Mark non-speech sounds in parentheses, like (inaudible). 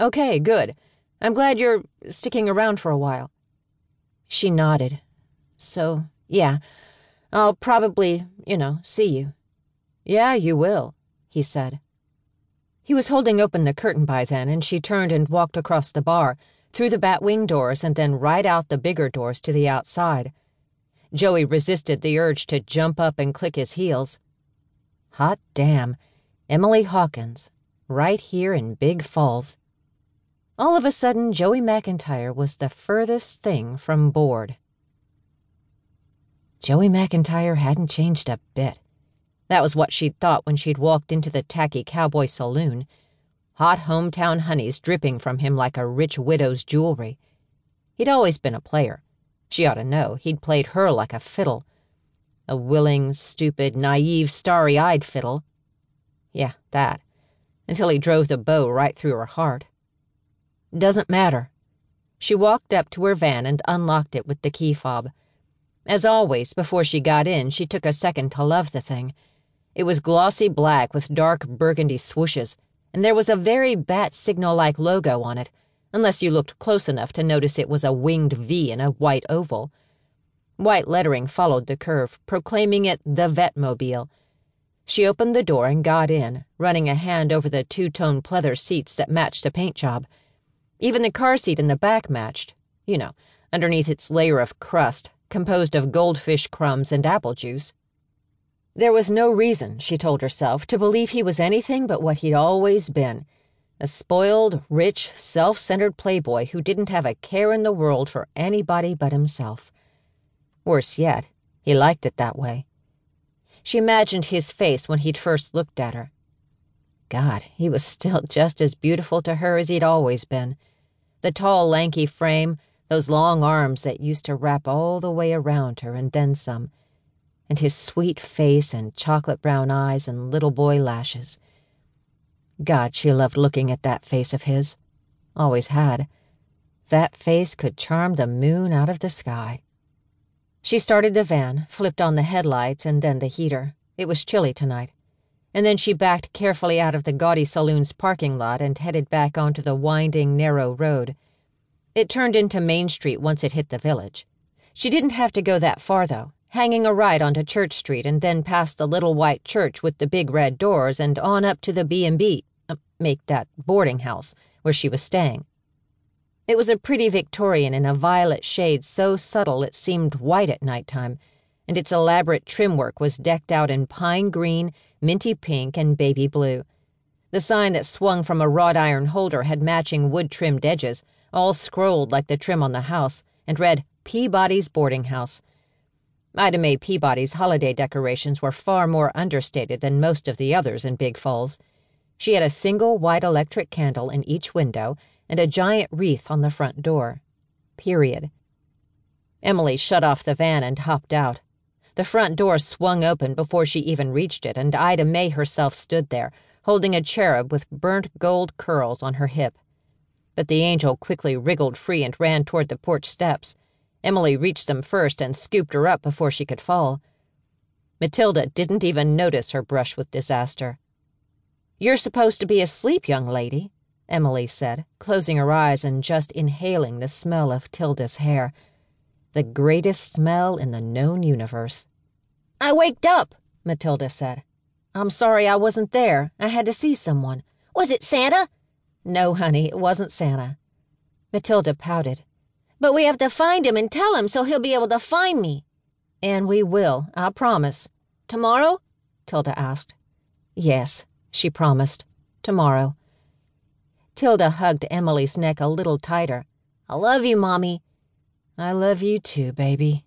Okay, good. I'm glad you're sticking around for a while. She nodded. So, yeah, I'll probably, you know, see you. Yeah, you will, he said. He was holding open the curtain by then, and she turned and walked across the bar, through the bat wing doors, and then right out the bigger doors to the outside. Joey resisted the urge to jump up and click his heels. Hot damn, Emily Hawkins, right here in Big Falls. All of a sudden, Joey McIntyre was the furthest thing from bored. Joey McIntyre hadn't changed a bit. That was what she'd thought when she'd walked into the tacky cowboy saloon. Hot hometown honeys dripping from him like a rich widow's jewelry. He'd always been a player. She ought to know he'd played her like a fiddle. A willing, stupid, naive, starry eyed fiddle. Yeah, that. Until he drove the bow right through her heart. Doesn't matter. She walked up to her van and unlocked it with the key fob. As always, before she got in, she took a second to love the thing. It was glossy black with dark burgundy swooshes, and there was a very bat signal like logo on it, unless you looked close enough to notice it was a winged V in a white oval. White lettering followed the curve, proclaiming it the Vetmobile. She opened the door and got in, running a hand over the two tone pleather seats that matched the paint job. Even the car seat in the back matched, you know, underneath its layer of crust, composed of goldfish crumbs and apple juice. There was no reason, she told herself, to believe he was anything but what he'd always been a spoiled, rich, self centered playboy who didn't have a care in the world for anybody but himself. Worse yet, he liked it that way. She imagined his face when he'd first looked at her. God, he was still (laughs) just as beautiful to her as he'd always been. The tall, lanky frame, those long arms that used to wrap all the way around her and then some, and his sweet face and chocolate brown eyes and little boy lashes. God, she loved looking at that face of his. Always had. That face could charm the moon out of the sky. She started the van, flipped on the headlights and then the heater. It was chilly tonight. And then she backed carefully out of the gaudy saloon's parking lot and headed back onto the winding, narrow road. It turned into Main Street once it hit the village. She didn't have to go that far, though, hanging a right onto Church Street and then past the little white church with the big red doors and on up to the B&B, uh, make that boarding house, where she was staying. It was a pretty Victorian in a violet shade so subtle it seemed white at nighttime, and its elaborate trim work was decked out in pine green, minty pink, and baby blue. The sign that swung from a wrought iron holder had matching wood trimmed edges, all scrolled like the trim on the house, and read Peabody's Boarding House. Ida Mae Peabody's holiday decorations were far more understated than most of the others in Big Falls. She had a single white electric candle in each window and a giant wreath on the front door. Period. Emily shut off the van and hopped out. The front door swung open before she even reached it, and Ida Mae herself stood there, holding a cherub with burnt gold curls on her hip but the angel quickly wriggled free and ran toward the porch steps. Emily reached them first and scooped her up before she could fall. Matilda didn't even notice her brush with disaster. You're supposed to be asleep, young lady, Emily said, closing her eyes and just inhaling the smell of Tilda's hair. The mm-hmm. greatest smell in the known universe. I waked up, Matilda said. I'm sorry I wasn't there. I had to see someone. Was it Santa? No, honey, it wasn't Santa. Matilda pouted. But we have to find him and tell him so he'll be able to find me. And we will, I promise. Tomorrow? Tilda asked. Yes, she promised. Tomorrow. Tilda hugged Emily's neck a little tighter. I love you, Mommy. I love you too, baby.